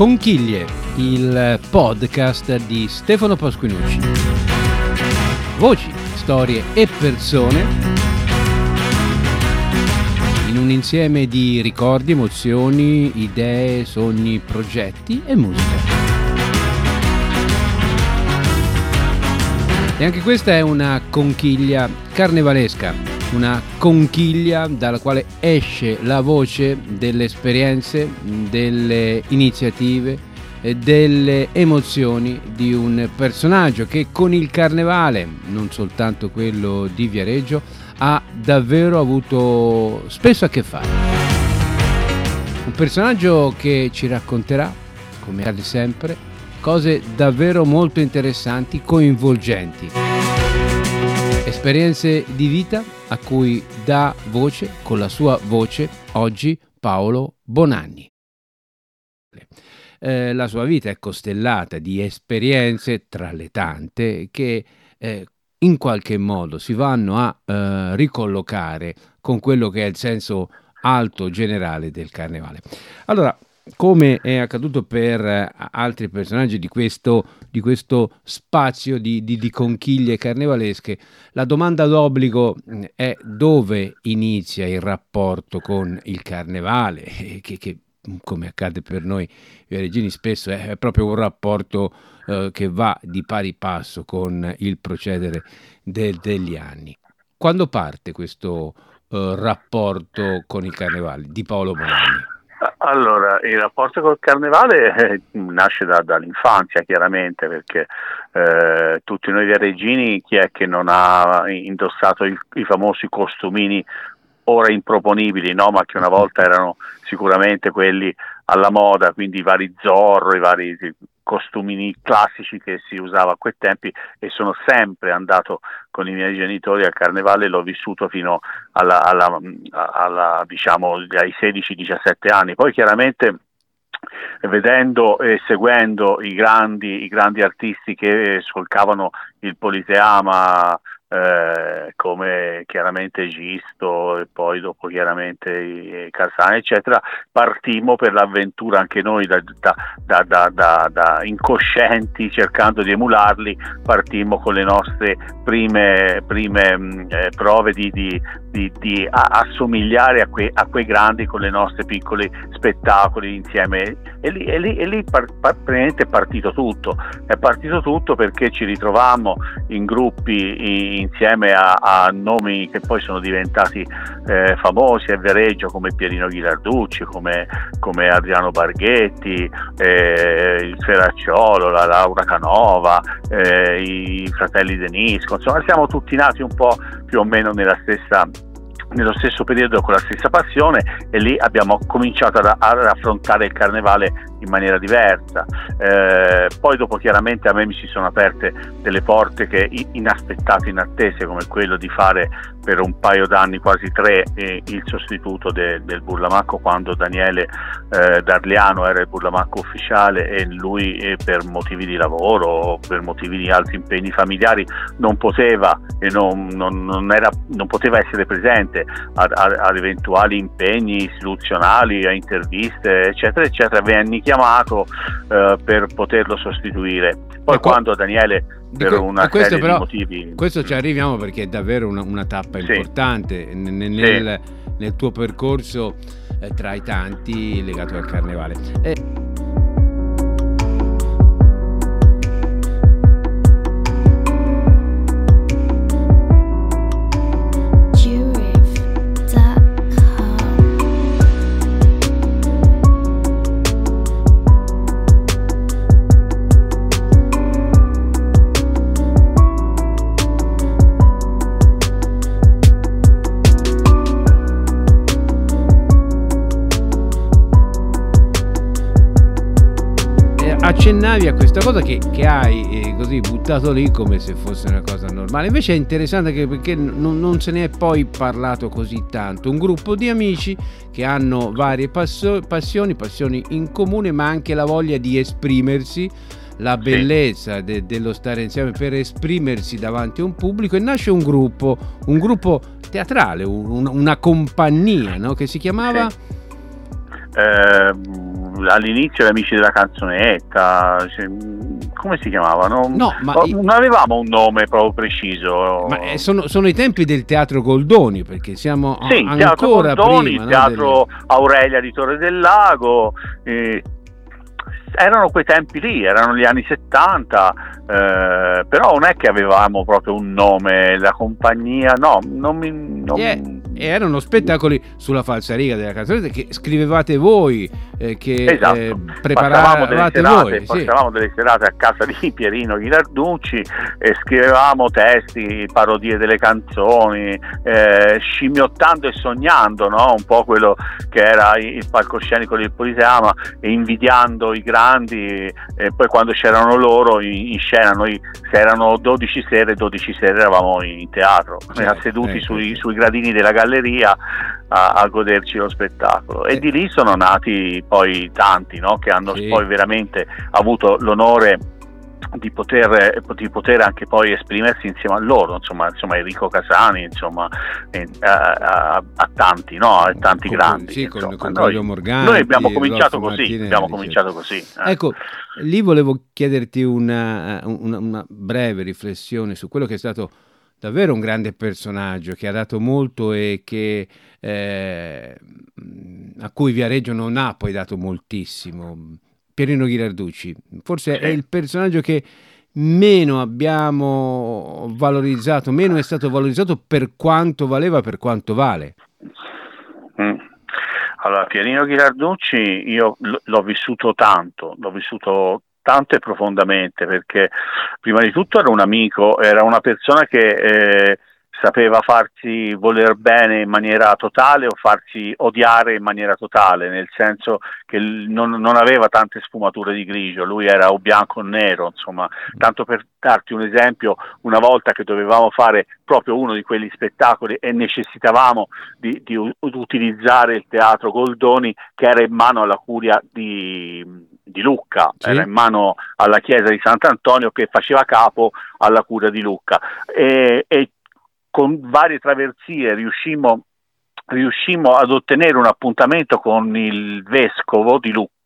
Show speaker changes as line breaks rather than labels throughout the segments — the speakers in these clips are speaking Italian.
Conchiglie, il podcast di Stefano Pasquinucci. Voci, storie e persone in un insieme di ricordi, emozioni, idee, sogni, progetti e musica. E anche questa è una conchiglia carnevalesca una conchiglia dalla quale esce la voce delle esperienze, delle iniziative delle emozioni di un personaggio che con il carnevale, non soltanto quello di Viareggio, ha davvero avuto spesso a che fare. Un personaggio che ci racconterà, come accade sempre, cose davvero molto interessanti, coinvolgenti. Esperienze di vita a cui dà voce con la sua voce oggi Paolo Bonanni. Eh, la sua vita è costellata di esperienze tra le tante che eh, in qualche modo si vanno a eh, ricollocare con quello che è il senso alto generale del carnevale. Allora, come è accaduto per eh, altri personaggi di questo, di questo spazio di, di, di, conchiglie carnevalesche, la domanda d'obbligo mm, è dove inizia il rapporto con il carnevale, che, che come accade per noi regini spesso è proprio un rapporto eh, che va di pari passo con il procedere de, degli anni. Quando parte questo eh, rapporto con il carnevale di Paolo Bonanni?
Allora, il rapporto col carnevale eh, nasce da, dall'infanzia chiaramente perché eh, tutti noi viareggini chi è che non ha indossato il, i famosi costumini ora improponibili, no? ma che una volta erano sicuramente quelli alla moda, quindi i vari Zorro, i vari costumini classici che si usava a quei tempi e sono sempre andato con i miei genitori al carnevale, l'ho vissuto fino alla, alla, alla, diciamo, ai 16-17 anni. Poi chiaramente vedendo e seguendo i grandi, i grandi artisti che solcavano il Politeama, eh, come chiaramente Gisto e poi dopo chiaramente i Carsani eccetera, partimmo per l'avventura anche noi da, da, da, da, incoscienti cercando di emularli, partimmo con le nostre prime, prime eh, prove di, di, di, di assomigliare a, que, a, quei grandi con le nostre piccoli spettacoli insieme. E lì, e lì, e lì par, par, è partito tutto, è partito tutto perché ci ritrovammo in gruppi insieme a, a, nomi che poi sono diventati eh, famosi a Viareggio come Pierino Ghilarducci, come, come Adriano Barghetti, eh, il Ferracciolo, la Laura Canova, eh, i fratelli Denisco, insomma siamo tutti nati un po' più o meno nella stessa nello stesso periodo con la stessa passione e lì abbiamo cominciato ad, ad affrontare il carnevale in maniera diversa. Eh, poi dopo chiaramente a me mi si sono aperte delle porte che inaspettate, inattese, come quello di fare per un paio d'anni, quasi tre, eh, il sostituto de, del Burlamacco quando Daniele eh, Darliano era il Burlamacco ufficiale e lui eh, per motivi di lavoro o per motivi di altri impegni familiari non poteva, non, non, non, era, non poteva essere presente ad eventuali impegni istituzionali, a interviste, eccetera, eccetera. Venne chiamato eh, per poterlo sostituire. Poi ecco, quando Daniele per una
questo
serie
però,
di motivi...
Questo ci arriviamo perché è davvero una, una tappa sì. importante nel, nel, sì. nel, tuo percorso eh, tra i tanti legato al carnevale. Eh, accennavi a questa cosa che, che hai eh, così buttato lì come se fosse una cosa normale. Invece è interessante che, perché non, non, se ne è poi parlato così tanto. Un gruppo di amici che hanno varie passo, passioni, passioni in comune, ma anche la voglia di esprimersi la bellezza de, dello stare insieme per esprimersi davanti a un pubblico e nasce un gruppo, un gruppo teatrale, un, una compagnia no? che si chiamava...
Sì. Eh, all'inizio gli amici della canzonetta, cioè, come si chiamavano?
No, ma
oh, non avevamo un nome proprio preciso.
Ma eh, sono, sono, i tempi del teatro Goldoni, perché siamo
sì,
ancora
teatro Goldoni,
prima.
Il teatro
no,
Aurelia di Torre del Lago. Eh, erano quei tempi lì, erano gli anni 70, eh, però non è che avevamo proprio un nome, la compagnia, no, non mi... Non...
Yeah, erano spettacoli sulla falsariga della canzone che scrivevate voi, eh, che
esatto.
eh, preparavate
delle serate,
voi.
Passavamo
sì.
delle serate a casa di Pierino Ghilarducci e scrivevamo testi, parodie delle canzoni, eh, scimmiottando e sognando, no? un po' quello che era il palcoscenico del Politeama e invidiando i grandi e poi quando c'erano loro in, in scena, noi se erano 12 sere, 12 sere eravamo in teatro, certo, seduti ecco. sui, sui, gradini della galleria a, a, goderci lo spettacolo. E eh. di lì sono nati poi tanti no? che hanno sì. poi veramente avuto l'onore di poter, di poter, anche poi esprimersi insieme a loro, insomma, insomma Enrico Casani, insomma, eh, a, a, a, tanti, no? a tanti con, grandi.
Sì, con, con
noi,
Morgani,
noi abbiamo cominciato così, abbiamo cominciato così.
Eh. Ecco, lì volevo chiederti una, una, una breve riflessione su quello che è stato davvero un grande personaggio che ha dato molto e che, eh, a cui Viareggio non ha poi dato moltissimo. Pierino Ghirarducci, forse è il personaggio che meno abbiamo valorizzato, meno è stato valorizzato per quanto valeva, per quanto vale.
Mm. Allora, Pierino Ghirarducci io l'ho vissuto tanto, l'ho vissuto tanto e profondamente perché prima di tutto era un amico, era una persona che eh, sapeva farsi voler bene in maniera totale o farsi odiare in maniera totale, nel senso che non, non, aveva tante sfumature di grigio, lui era o bianco o nero, insomma, tanto per darti un esempio, una volta che dovevamo fare proprio uno di quegli spettacoli e necessitavamo di, di utilizzare il teatro Goldoni che era in mano alla curia di, di Lucca, sì. era in mano alla chiesa di Sant'Antonio che faceva capo alla curia di Lucca e, e con varie traversie riuscimmo, riuscimmo ad ottenere un appuntamento con il vescovo di Lucca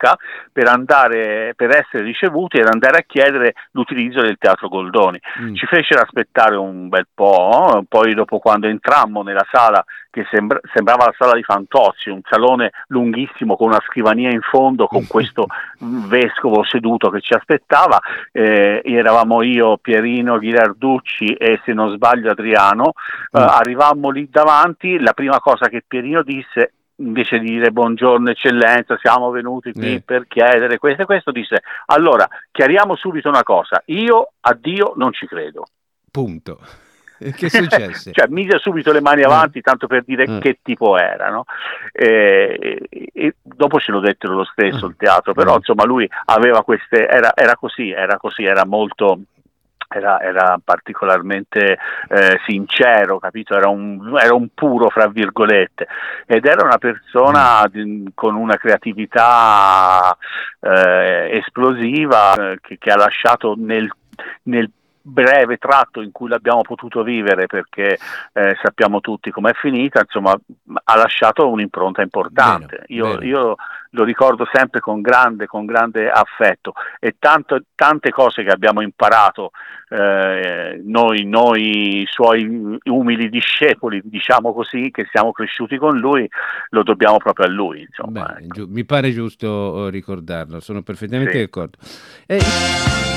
per, andare, per essere ricevuti ed andare a chiedere l'utilizzo del teatro Goldoni. Mm. Ci fecero aspettare un bel po', poi dopo quando entrammo nella sala che sembra, sembrava la sala di Fantozzi, un salone lunghissimo con una scrivania in fondo con questo vescovo seduto che ci aspettava, eh, eravamo io, Pierino, Ghirarducci e se non sbaglio Adriano, eh, mm. arrivammo lì davanti, la prima cosa che Pierino disse invece di dire buongiorno eccellenza, siamo venuti qui mm. per chiedere questo e questo, disse allora chiariamo subito una cosa, io a Dio non ci credo.
Punto. Che successe?
cioè, mise subito le mani avanti, mm. tanto per dire mm. che tipo era, no? e, e, dopo ce lo dettero lo stesso mm. il teatro, però mm. insomma lui aveva queste, era, era così, era così, era molto era, era, particolarmente eh, sincero, capito? Era un, era un, puro, fra virgolette, ed era una persona di, con una creatività eh, esplosiva eh, che, che, ha lasciato nel, nel breve tratto in cui l'abbiamo potuto vivere perché eh, sappiamo tutti com'è finita, insomma ha lasciato un'impronta importante. Bene, io, bene. io, lo ricordo sempre con grande, con grande affetto e tanto, tante cose che abbiamo imparato eh, noi, noi suoi umili discepoli, diciamo così, che siamo cresciuti con lui, lo dobbiamo proprio a lui. Insomma,
Beh, ecco. Mi pare giusto ricordarlo, sono perfettamente sì. d'accordo. E...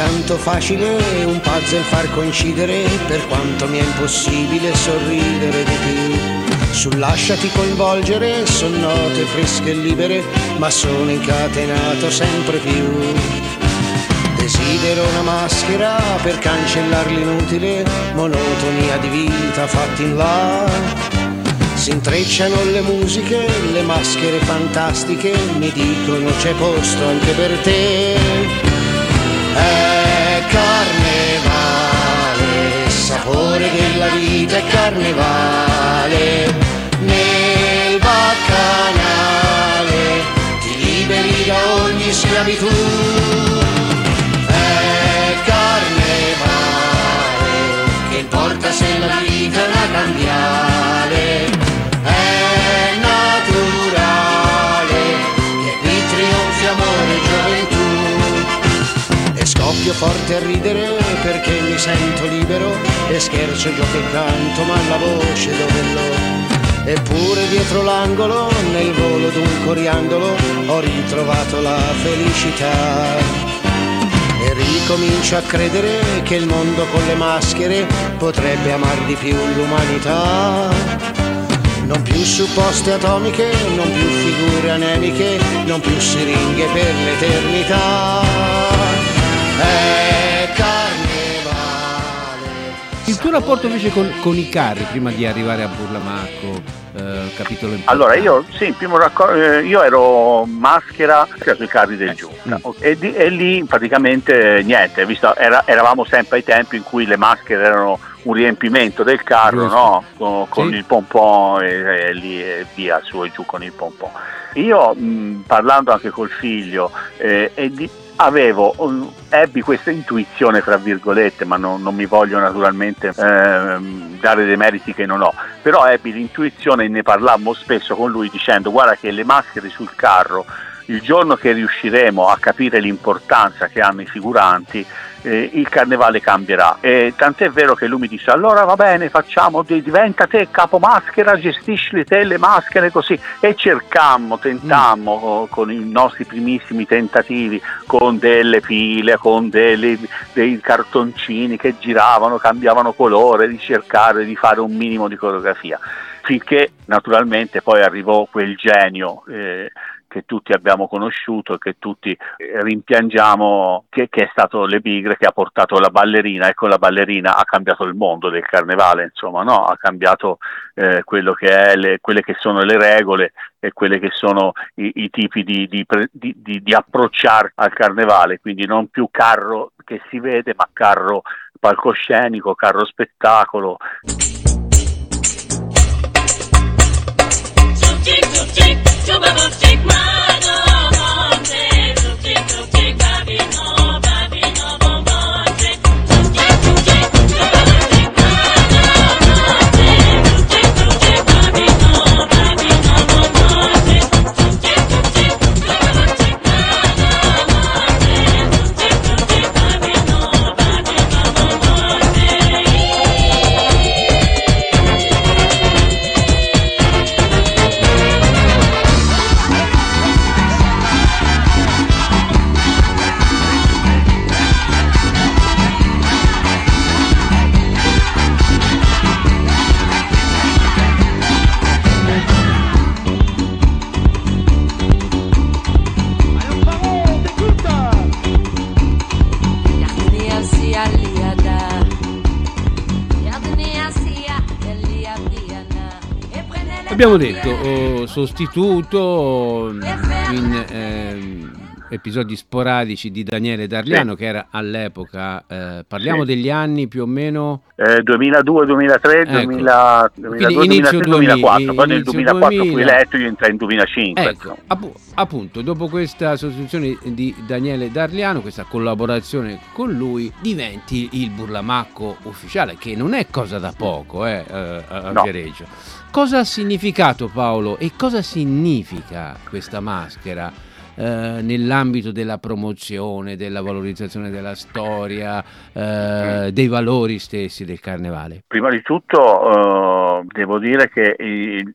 tanto facile un puzzle far coincidere, per quanto mi è impossibile sorridere di più. Sul lasciati coinvolgere, son note fresche e libere, ma sono incatenato sempre più. Desidero una maschera per cancellare l'inutile monotonia di vita fatta in là. Si intrecciano le musiche, le maschere fantastiche, mi dicono c'è posto anche per te è carnevale, sapore della vita è carnevale, nel baccanale ti liberi da ogni schiavitù. È carnevale che importa se la vita è una Scoppio forte a ridere perché mi sento libero e scherzo, gioco e canto, ma la voce dove l'ho? Eppure dietro l'angolo, nel volo d'un coriandolo, ho ritrovato la felicità. E ricomincio a credere che il mondo con le maschere potrebbe amar di più l'umanità. Non più supposte atomiche, non più figure anemiche, non più siringhe per l'eternità.
Il tuo rapporto invece con, con i carri prima di arrivare a Burlamacco, eh, capitolo importante.
Allora io sì, raccordo, eh, io ero maschera sui carri del Giunta
Mm.
e, di- e lì praticamente niente, visto, era- eravamo sempre ai tempi in cui le maschere erano un riempimento del carro, no? con, con
Sì.
il pompon e, e lì e via su e giù con il pompon. Io mh, parlando anche col figlio eh, e di- avevo, um, ebbi questa intuizione fra virgolette, ma non, non mi voglio naturalmente ehm, dare dei meriti che non ho, però ebbi l'intuizione e ne parlammo spesso con lui dicendo guarda che le maschere sul carro il giorno che riusciremo a capire l'importanza che hanno i figuranti eh, il carnevale cambierà. E tant'è vero che lui mi disse allora va bene facciamo di- diventa te capo maschera gestisci te le maschere così. E cercammo tentammo co- con i nostri primissimi tentativi con delle pile con delle- dei cartoncini che giravano cambiavano colore di cercare di fare un minimo di coreografia. Finché naturalmente poi arrivò quel genio eh, che tutti abbiamo conosciuto e che tutti eh, rimpiangiamo che, che è stato Le Bigre che ha portato la ballerina. E con la ballerina ha cambiato il mondo del carnevale insomma no? ha cambiato eh, che le, quelle che sono le regole e quelle che sono i, i tipi di, di, di, di, approcciare al carnevale. Quindi non più carro che si vede ma carro palcoscenico carro spettacolo
Bubbles will take my love.
Abbiamo detto oh, sostituto in ehm, episodi sporadici di Daniele Darliano che era all'epoca, eh, parliamo
Sì.
degli anni più o meno
eh, 2002, 2003,
Ecco.
2000, 2002,
Quindi inizio
2003, 2004, poi nel
inizio
2004 fui
2000.
eletto io entrai in 2005.
Ecco, appu- appunto, dopo questa sostituzione di Daniele Darliano, questa collaborazione con lui, diventi il burlamacco ufficiale, che non è cosa da poco eh, eh, a
No.
Viareggio. Cosa ha significato Paolo e cosa significa questa maschera eh, nell'ambito della promozione, della valorizzazione della storia, eh, dei valori stessi del carnevale?
Prima di tutto eh, devo dire che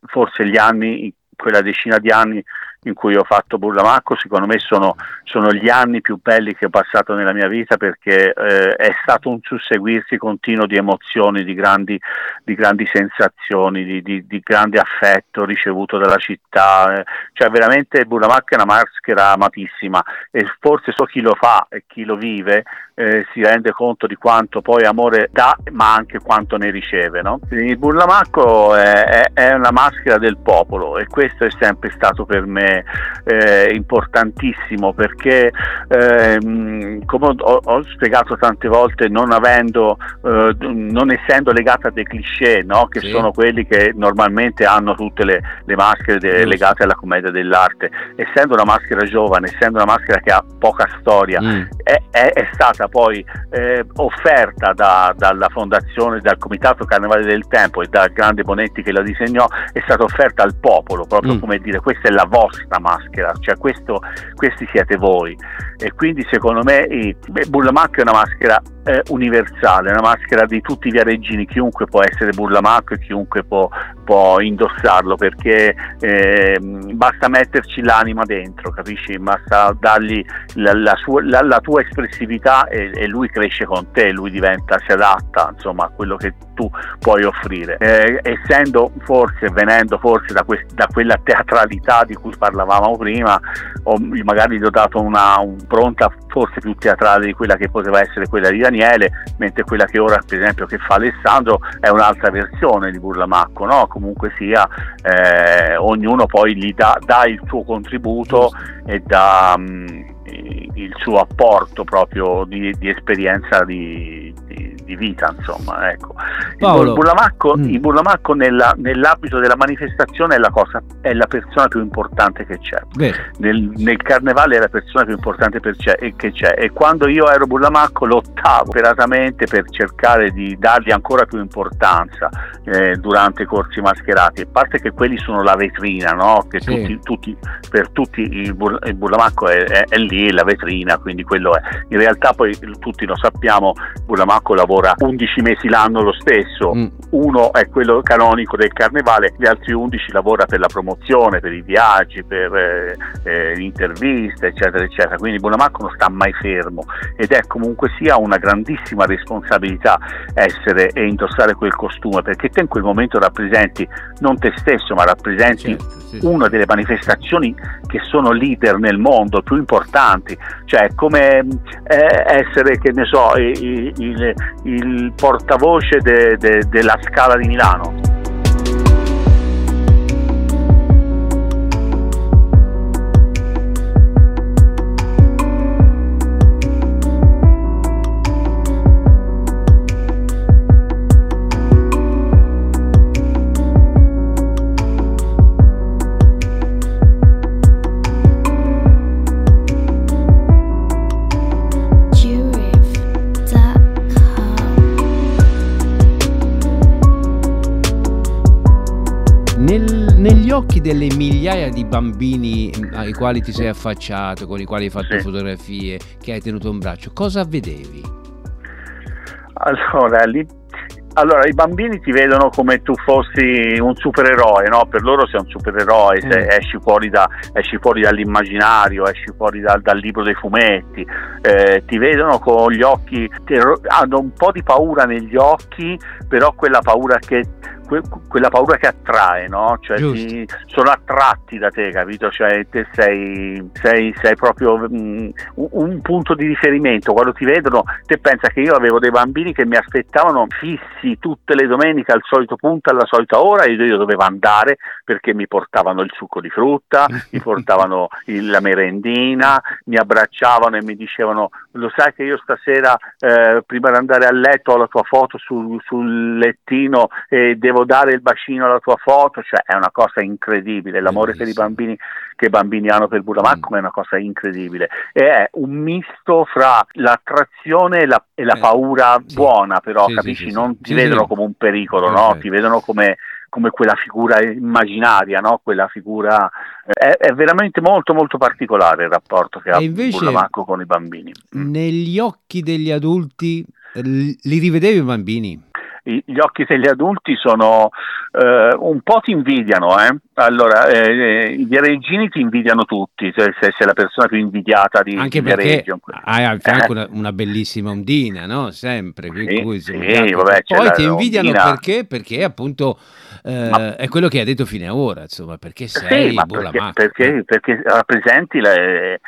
forse gli anni, quella decina di anni in cui ho fatto Burlamacco, secondo me sono, sono gli anni più belli che ho passato nella mia vita perché eh, è stato un susseguirsi continuo di emozioni, di grandi, di grandi sensazioni, di, di- di grande affetto ricevuto dalla città. eh. Cioè veramente Burlamacco è una maschera amatissima e forse solo chi lo fa e chi lo vive eh, si rende conto di quanto poi amore dà ma anche quanto ne riceve. No? Il Burlamacco è, è- una maschera del popolo e questo è sempre stato per me eh, importantissimo perché ehm, come ho, ho spiegato tante volte non avendo eh, non essendo legata a dei cliché no? che
Sì.
sono quelli che normalmente hanno tutte le, le maschere de- legate alla commedia dell'arte essendo una maschera giovane essendo una maschera che ha poca storia
Mm.
è, è- è stata poi eh, offerta da- dalla fondazione, dal Comitato Carnevale del Tempo e dal grande Bonetti che la disegnò, è stata offerta al popolo, proprio
Mm.
come dire questa è la vostra maschera, cioè questo, questi siete voi. E quindi secondo me Burlamacco è una maschera eh, universale, una maschera di tutti i viareggini, chiunque può essere Burlamacco e chiunque può, può indossarlo perché ehm, basta metterci l'anima dentro, capisci? Basta dargli la, la sua- la- la tua espressività e, e lui cresce con te, lui diventa, si adatta insomma a quello che tu puoi offrire. Eh, essendo forse, venendo forse da, quest- da quella teatralità di cui parlavamo prima, ho, magari gli ho dato una impronta forse più teatrale di quella che poteva essere quella di Daniele, mentre quella che ora per esempio che fa Alessandro è un'altra versione di Burlamacco, no? comunque sia eh, ognuno poi gli dà, dà il suo contributo e dà mm, il suo apporto proprio di, di esperienza di, di- di vita insomma ecco. il, Burlamacco,
Mm.
il Burlamacco nella- nell'ambito della manifestazione è la, cosa, è la persona più importante che c'è nel, nel carnevale è la persona più importante per c'è- e che c'è e quando io ero Burlamacco lottavo operatamente per cercare di dargli ancora più importanza eh, durante i corsi mascherati a parte che quelli sono la vetrina no? che
Sì.
tutti, tutti- per tutti il, Bur- il Burlamacco è, è- è lì la vetrina quindi quello è in realtà poi tutti lo sappiamo Burlamacco lavora 11 mesi l'anno lo stesso
Mm.
uno è quello canonico del carnevale, gli altri 11 lavora per la promozione, per i viaggi, per eh, eh, interviste, eccetera, eccetera. Quindi Bonamacco non sta mai fermo ed è comunque sia una grandissima responsabilità essere e indossare quel costume perché te in quel momento rappresenti non te stesso, ma rappresenti
Certo, sì, sì.
una delle manifestazioni che sono leader nel mondo, più importanti, cioè come eh, essere, che ne so, i- i- il, il portavoce de- de- della Scala di Milano.
Nel- negli occhi delle migliaia di bambini mm, ai quali ti sei affacciato, con i quali hai fatto
Sì.
fotografie, che hai tenuto un braccio, cosa vedevi?
Allora, lì- allora, i bambini ti vedono come tu fossi un supereroe, no? Per loro sei un supereroe, se
Mm.
esci, fuori da- esci fuori dall'immaginario, esci fuori dal, dal libro dei fumetti, eh, ti vedono con gli occhi, hanno un po' di paura negli occhi, però quella paura che, que- quella paura che attrae, no? Cioè ti- sono attratti da te, capito? Cioè te sei, sei, sei proprio un, un punto di riferimento, quando ti vedono te pensa che io avevo dei bambini che mi aspettavano fissi tutte le domeniche al solito punto, alla solita ora e io dovevo andare perché mi portavano il succo di frutta, mi portavano il- la merendina, mi abbracciavano e mi dicevano lo sai che io stasera eh, prima di andare a letto ho la tua foto sul, sul lettino e devo dare il bacino alla tua foto, cioè è una cosa incredibile, l'amore per i bambini che i bambini hanno per Buramacco
Mm.
è una cosa incredibile e è un misto fra l'attrazione e la, e la
Eh,
paura
sì.
buona però
Sì,
capisci
sì,
non ti vedono come un pericolo no?
Perfetto.
ti vedono come come quella figura immaginaria, no? quella figura è, è veramente molto molto particolare il rapporto che
E
ha Burlamacco con i bambini. Mm.
Negli occhi degli adulti eh, li rivedevi i bambini?
Gli occhi degli adulti sono eh, un po' ti invidiano, eh? allora eh, eh, i viareggini ti invidiano tutti, se se sei la persona più invidiata di,
Anche
di
perché
Viareggio.
hai al fianco
Eh.
una, una bellissima ondina, no? Sempre.
Sì,
cui,
sì, vabbè,
Poi ti invidiano
ondina.
perché? Perché appunto eh,
Ma-
è quello che hai detto fino ad ora, insomma, perché sei
Sì, perché, perché, perché rappresenti, eh,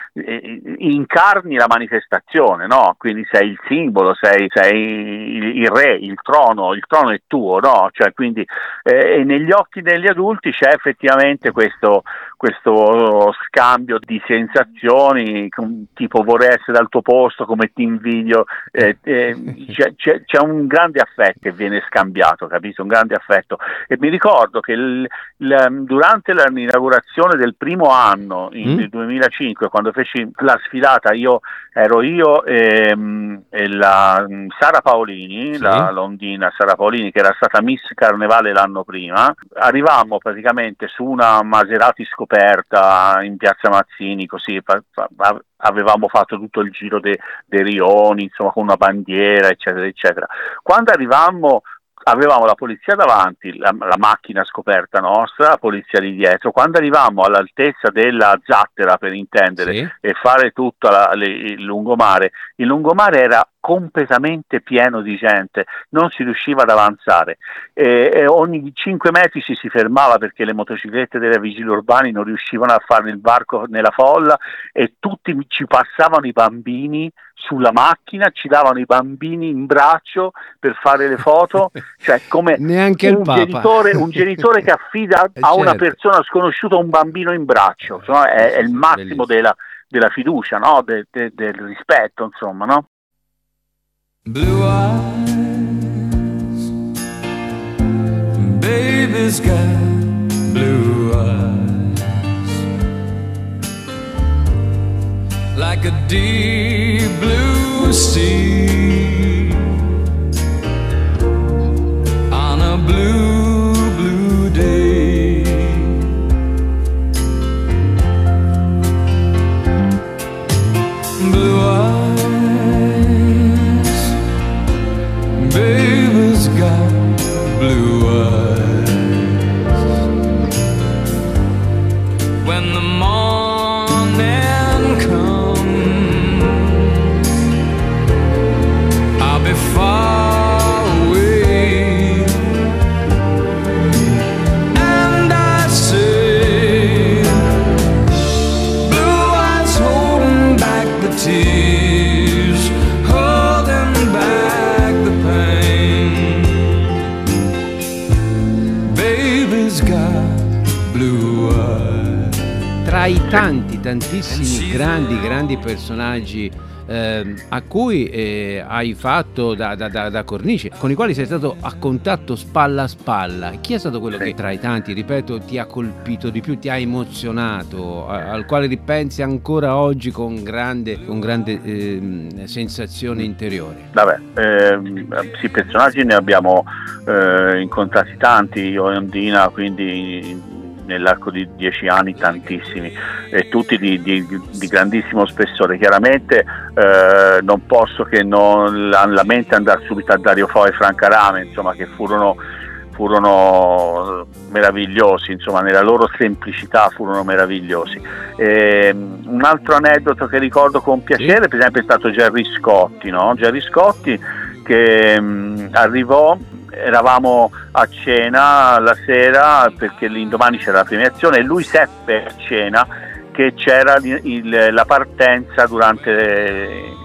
incarni la manifestazione, no? quindi sei il simbolo, sei, sei il re, il trono, trono, il trono è tuo, no? Cioè, quindi, eh, e negli occhi degli adulti c'è effettivamente questo, questo scambio di sensazioni, tipo vorrei essere al tuo posto, come ti invidio, eh, eh, c'è, c'è- c'è un grande affetto che viene scambiato, capito? Un grande affetto. E mi ricordo che il- il- durante la- l'inaugurazione del primo anno, in-
Mm.
nel 2005, quando feci la sfilata, io ero io e, mm, e la mm, Sara Paolini,
Sì.
la londina Sara Paolini, che era stata Miss Carnevale l'anno prima, arrivammo praticamente su una Maserati scoperta in piazza Mazzini, così fa- fa- a- avevamo fatto tutto il giro de- dei rioni, insomma con una bandiera, eccetera, eccetera. Quando arrivammo avevamo la polizia davanti, la, la macchina scoperta nostra, la polizia lì dietro. Quando arrivammo all'altezza della zattera, per intendere,
Sì.
e fare tutto la- le- il lungomare, il lungomare era completamente pieno di gente, non si riusciva ad avanzare e, e ogni 5 metri ci si fermava perché le motociclette dei vigili urbani non riuscivano a fare il varco nella folla e tutti ci passavano i bambini sulla macchina, ci davano i bambini in braccio per fare le foto, cioè come
Neanche
un genitore, un genitore che affida
Eh,
a una
certo.
persona sconosciuta un bambino in braccio, no? è, è il massimo
Bellissimo.
della, della fiducia, no? De- de- del rispetto, insomma, no?
Blue eyes, baby's got blue eyes, like a deep blue sea
Tra i tanti, tantissimi grandi, grandi personaggi ehm, a cui eh, hai fatto da, da- da- da cornice, con i quali sei stato a contatto spalla a spalla, chi è stato quello
Sì.
che tra i tanti, ripeto, ti ha colpito di più, ti ha emozionato, a- al quale ripensi ancora oggi con grande, con grande ehm, sensazione interiore?
Vabbè, ehm, sì, personaggi ne abbiamo eh, incontrati tanti, io e Ondina, quindi nell'arco di dieci anni tantissimi, e tutti di, di- di grandissimo spessore. Chiaramente eh, non posso che non la, la mente andare subito a Dario Fo e Franca Rame, insomma, che furono furono meravigliosi, insomma, nella loro semplicità furono meravigliosi. Ehm, un altro aneddoto che ricordo con piacere, per esempio, è stato Gerry Scotti, no? Gerry Scotti che mh, arrivò, eravamo a cena la sera perché l'indomani c'era la premiazione e lui seppe a cena che c'era il- la partenza durante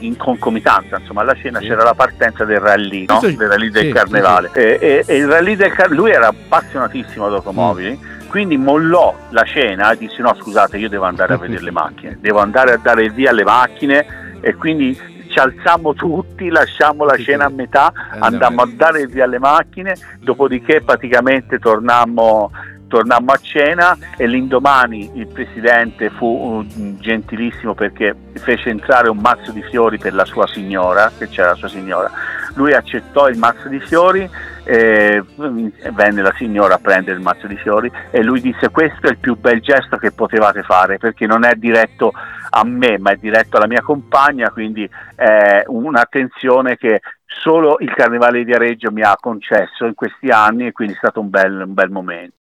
in concomitanza, insomma alla cena
Sì.
c'era la partenza del rally, no?
Questo-
del rally del
sì,
carnevale E, e- e il rally del car- lui era appassionatissimo ad automobili quindi mollò la cena e disse no scusate io devo andare a vedere le macchine devo andare a dare il via alle macchine e quindi ci alzammo tutti lasciammo la cena a metà andammo a dare via alle macchine dopodiché praticamente tornammo tornammo a cena e l'indomani il presidente fu gentilissimo perché fece entrare un mazzo di fiori per la sua signora, che c'era la sua signora. Lui accettò il mazzo di fiori, eh, venne la signora a prendere il mazzo di fiori e lui disse questo è il più bel gesto che potevate fare perché non è diretto a me ma è diretto alla mia compagna, quindi è un'attenzione che solo il Carnevale di Areggio mi ha concesso in questi anni e quindi è stato un bel, un bel momento.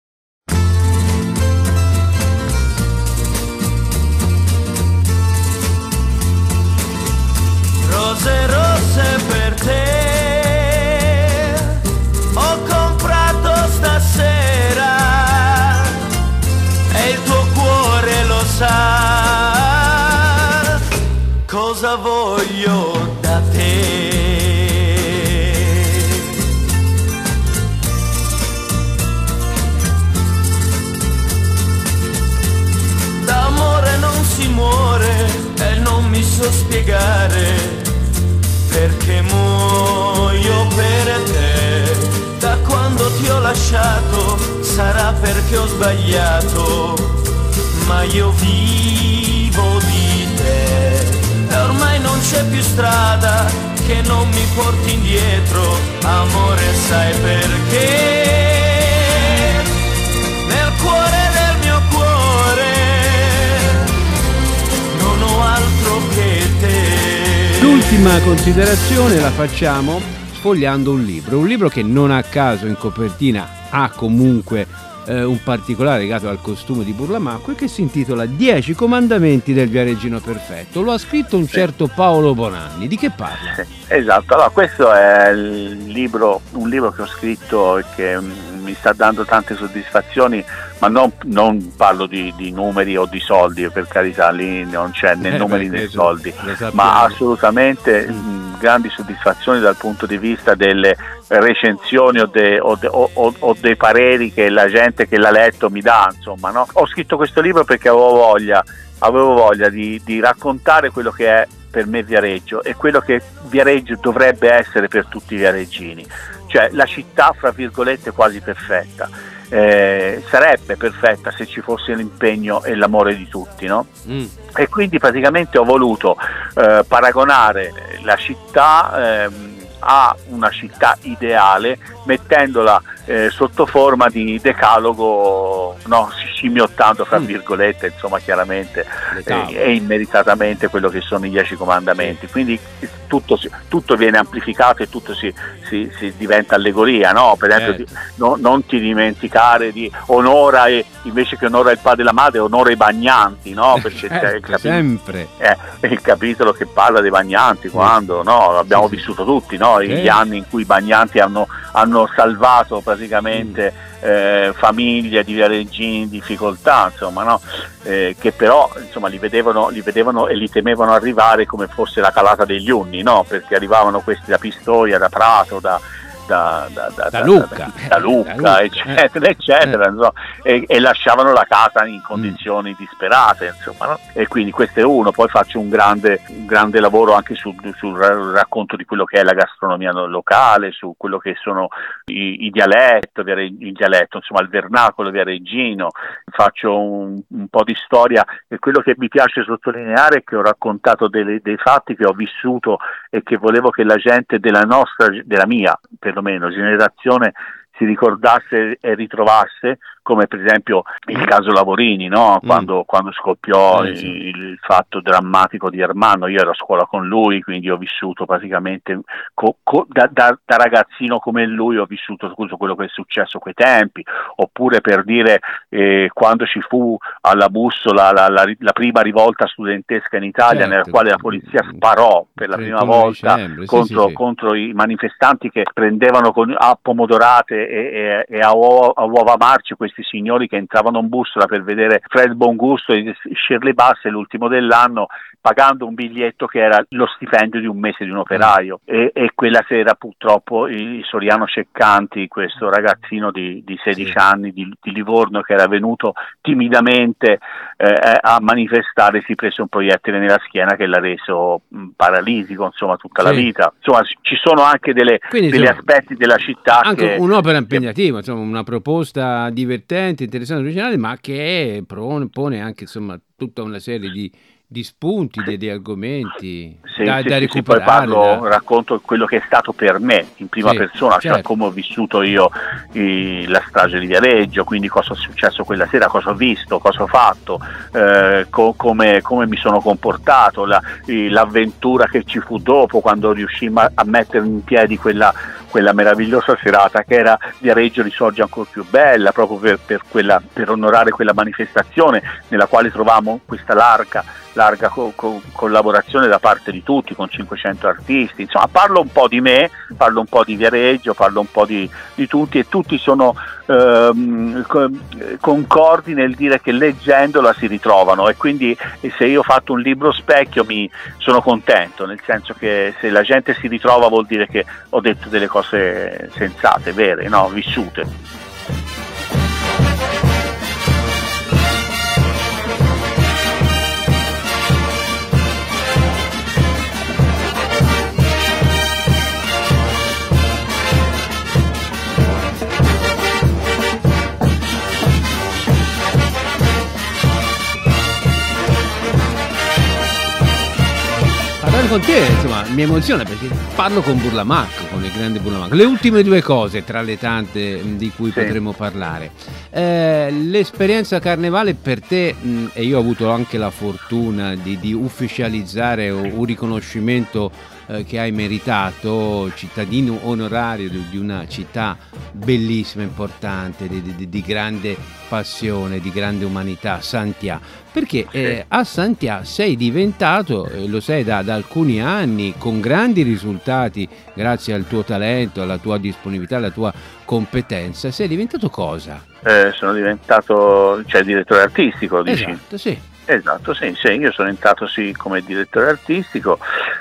Rose lasciato sarà perché ho sbagliato, ma io vivo di te. E ormai non c'è più strada che non mi porti indietro, amore sai perché. Nel cuore del mio cuore non ho altro che te.
L'ultima considerazione la facciamo sfogliando un libro, un libro che non a caso in copertina ha comunque eh, un particolare legato al costume di Burlamacco e che si intitola Dieci comandamenti del Viareggino perfetto. Lo ha scritto un certo Paolo Bonanni. Di che parla?
Esatto, allora questo è libro, un libro che ho scritto e che mm, mi sta dando tante soddisfazioni, ma non, non parlo di, di numeri o di soldi, per carità, lì non c'è né
Eh,
numeri
beh,
né soldi, ma assolutamente mh, grandi soddisfazioni dal punto di vista delle recensioni o, de- o de- o- o- dei pareri che la gente che l'ha letto mi dà, insomma, no? Ho scritto questo libro perché avevo voglia, avevo voglia di, di raccontare quello che è per me Viareggio e quello che Viareggio dovrebbe essere per tutti i viareggini, cioè la città fra virgolette quasi perfetta. Eh, sarebbe perfetta se ci fosse l'impegno e l'amore di tutti, no?
Mm.
e quindi praticamente ho voluto eh, paragonare la città ehm, a una città ideale mettendola eh, sotto forma di decalogo no, scimmiottando fra
Mm.
virgolette insomma chiaramente eh, e immeritatamente quello che sono i dieci comandamenti quindi tutto, si- tutto viene amplificato e tutto si, si- si diventa allegoria no? per esempio
Certo.
no- non ti dimenticare di onora e, invece che onora il padre e la madre onora i bagnanti no? perché c'è il
Certo,
capitolo,
sempre.
eh, il capitolo che parla dei bagnanti quando no? abbiamo
Sì,
vissuto tutti no?
Sì.
gli anni in cui i bagnanti hanno, hanno salvato praticamente eh, famiglie di viareggini in difficoltà insomma no? Eh, che però insomma li vedevano, li vedevano e li temevano arrivare come fosse la calata degli unni no? perché arrivavano questi da Pistoia, da Prato da, da, da, da-
Da Lucca. Eh,
Lucca, eccetera,
eh.
eccetera, insomma, e, e lasciavano la casa in
Mm.
condizioni disperate, insomma, no? e quindi questo è uno, poi faccio un grande, un grande lavoro anche sul, sul ra- racconto di quello che è la gastronomia no- locale, su quello che sono i, i dialetto, il dialetto, insomma il vernacolo viareggino, faccio un, un po' di storia e quello che mi piace sottolineare è che ho raccontato delle- dei fatti che ho vissuto e che volevo che la gente della nostra, della mia perlomeno generazione si ricordasse e ritrovasse, come per esempio il caso Lavorini, no? quando, quando scoppiò
Mm.
Il, il fatto drammatico di Ermanno, io ero a scuola con lui, quindi ho vissuto praticamente co- co- da, da- da ragazzino come lui, ho vissuto tutto quello che è successo a quei tempi, oppure per dire eh, quando ci fu alla bussola la, la- la prima rivolta studentesca in Italia
Certo.
nella quale la polizia sparò per la prima
31
volta
dicembre,
contro,
sì, sì.
contro i manifestanti che prendevano con- a pomodorate e, e- e a, uo- a uova marce questi signori che entravano in bussola per vedere Fred Bongusto e Shirley Bass l'ultimo dell'anno pagando un biglietto che era lo stipendio di un mese di un operaio e, e quella sera purtroppo il Soriano Ceccanti, questo ragazzino di, di 16
Sì.
anni di, di Livorno che era venuto timidamente eh, a manifestare si prese un proiettile nella schiena che l'ha reso mh, paralitico insomma tutta la
Sì.
vita insomma ci sono anche degli aspetti della città
Anche
che
un'opera impegnativa, insomma, una proposta divertente, interessante, originale, ma che pone anche insomma, tutta una serie di, di spunti, di, di argomenti
Sì,
da,
sì,
da
sì, poi parlo,
da-
racconto quello che è stato per me in prima
Sì,
persona, cioè
certo.
come ho vissuto io i- la strage di Viareggio, quindi cosa è successo quella sera, cosa ho visto, cosa ho fatto, eh, co- come, come mi sono comportato, la- i- l'avventura che ci fu dopo quando riuscimmo a, a mettere in piedi quella, quella meravigliosa serata che era Viareggio risorge ancora più bella, proprio per, per quella- per onorare quella manifestazione nella quale trovavamo questa larga larga co- co- collaborazione da parte di tutti con 500 artisti. Insomma parlo un po' di me parlo un po' di Viareggio parlo un po' di, di tutti e tutti sono ehm, co- concordi nel dire che leggendola si ritrovano. E quindi se io ho fatto un libro specchio mi sono contento nel senso che se la gente si ritrova vuol dire che ho detto delle cose sensate vere no? vissute
con te, insomma, mi emoziona perché parlo con Burlamacco, con il grande Burlamacco. Le ultime due cose tra le tante mh, di cui
Sì.
potremo parlare. Eh, l'esperienza carnevale per te, mh, e io ho avuto anche la fortuna di, di ufficializzare un riconoscimento eh, che hai meritato, cittadino onorario di, una città bellissima, importante, di, di- di grande passione, di grande umanità, Santià. Perché eh, a Santià sei diventato, e lo sei da, da alcuni anni, con grandi risultati, grazie al tuo talento, alla tua disponibilità, alla tua competenza, sei diventato cosa?
Eh, sono diventato cioè, direttore artistico, dici?
Esatto, sì.
Esatto, sì, sì, io sono entrato sì come direttore artistico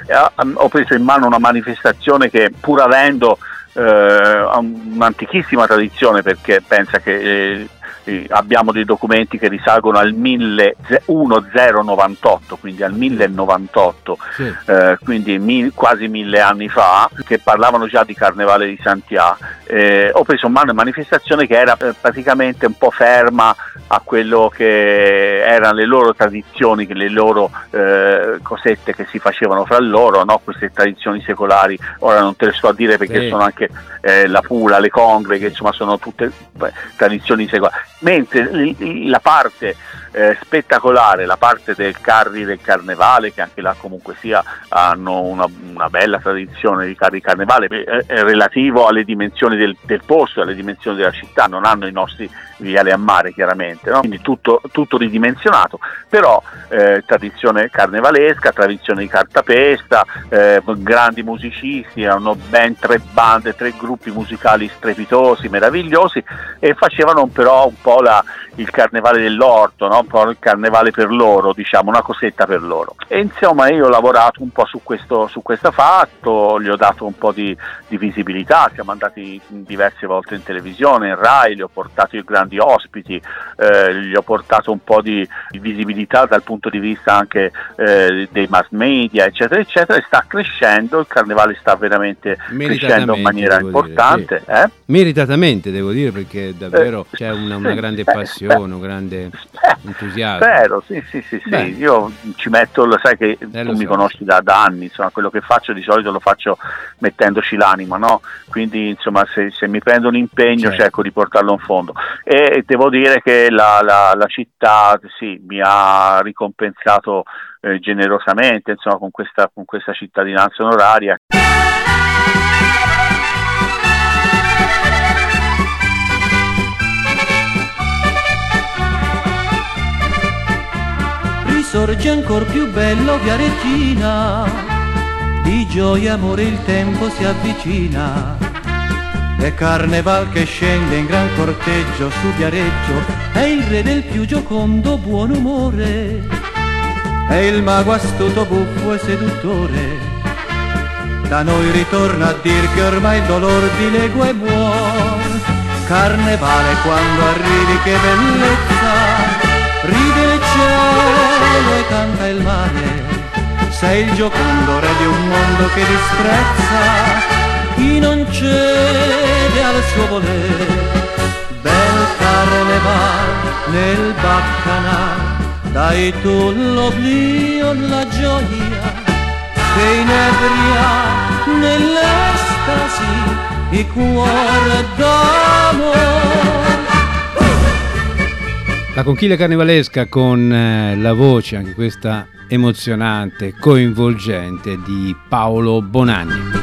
e ho, preso in mano una manifestazione che pur avendo eh, un'antichissima tradizione perché pensa che eh, abbiamo dei documenti che risalgono al 1098, quindi al 1098,
sì.
eh, quindi mi- quasi mille anni fa, che parlavano già di Carnevale di Santià. Eh, ho preso in mano una manifestazione che era eh, praticamente un po' ferma a quello che erano le loro tradizioni, che le loro eh, cosette che si facevano fra loro, no? queste tradizioni secolari. Ora non te le sto a dire perché
Sì.
sono anche eh, la pula, le congre, che insomma sono tutte beh, tradizioni secolari. Mentre l- l- la parte eh, spettacolare, la parte del carri del carnevale, che anche là comunque sia hanno una, una bella tradizione di carri carnevale, eh, è relativo alle dimensioni del, del posto, alle dimensioni della città, non hanno i nostri viale a mare chiaramente, no? quindi tutto, tutto ridimensionato, però eh, tradizione carnevalesca, tradizione di cartapesta, eh, grandi musicisti, hanno ben tre bande, tre gruppi musicali strepitosi, meravigliosi e facevano però un po' la, il carnevale dell'orto, no? un po' il carnevale per loro, diciamo, una cosetta per loro. E insomma io ho lavorato un po' su questo, su questo fatto, gli ho dato un po' di, di visibilità, siamo andati diverse volte in televisione, in Rai, gli ho portato i grandi ospiti, eh, gli ho portato un po' di, visibilità dal punto di vista anche eh, dei mass media, eccetera, eccetera, e sta crescendo, il carnevale sta veramente crescendo in maniera
devo dire,
importante.
sì.
eh?
Meritatamente devo dire perché davvero
Eh,
c'è una, una grande passione, un grande entusiasmo.
Spero, sì, sì, sì, sì. Io ci metto, lo sai che
Eh, lo
tu mi
so.
conosci da, da anni, insomma, quello che faccio di solito lo faccio mettendoci l'anima, no? Quindi, insomma, se, se mi prendo un impegno
Certo.
cerco di portarlo in fondo. E devo dire che la, la- la città, sì, mi ha ricompensato eh, generosamente, insomma, con questa, con questa cittadinanza onoraria.
risorge ancor più bello Viareggina, di gioia e amore il tempo si avvicina. È Carneval che scende in gran corteggio su Viareggio, è il re del più giocondo buon umore, è il mago astuto, buffo e seduttore. Da noi ritorna a dir che ormai il dolor di legua è buon. Carnevale quando arrivi che bellezza, ride il cielo e canta il mare. Sei il giocondo re di un mondo che disprezza chi non cede al suo voler. Bel carneval nel baccanal, dai tu l'oblio, la gioia che inebria nell'estasi i cuore d'amore.
La conchiglia carnevalesca con eh, la voce, anche questa emozionante, coinvolgente, di Paolo Bonanni.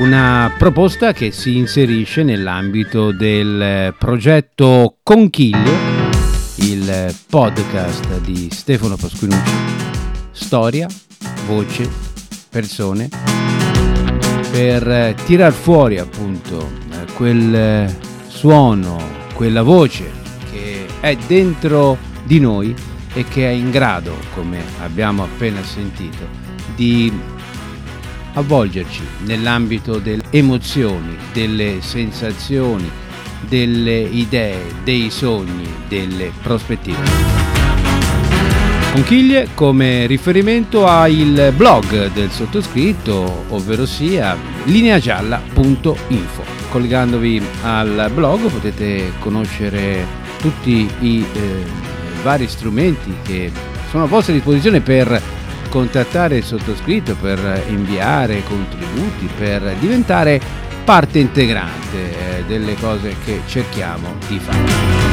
Una proposta che si inserisce nell'ambito del eh, progetto Conchiglio, il podcast di Stefano Pasquinucci. Storia, voce, persone, per eh, tirar fuori appunto eh, quel suono, quella voce che è dentro di noi e che è in grado, come abbiamo appena sentito, di avvolgerci nell'ambito delle emozioni, delle sensazioni, delle idee, dei sogni, delle prospettive. Conchiglie come riferimento al blog del sottoscritto, ovvero sia lineagialla.info. Collegandovi al blog potete conoscere tutti i eh, vari strumenti che sono a vostra disposizione per contattare il sottoscritto, per inviare contributi, per diventare parte integrante eh, delle cose che cerchiamo di fare.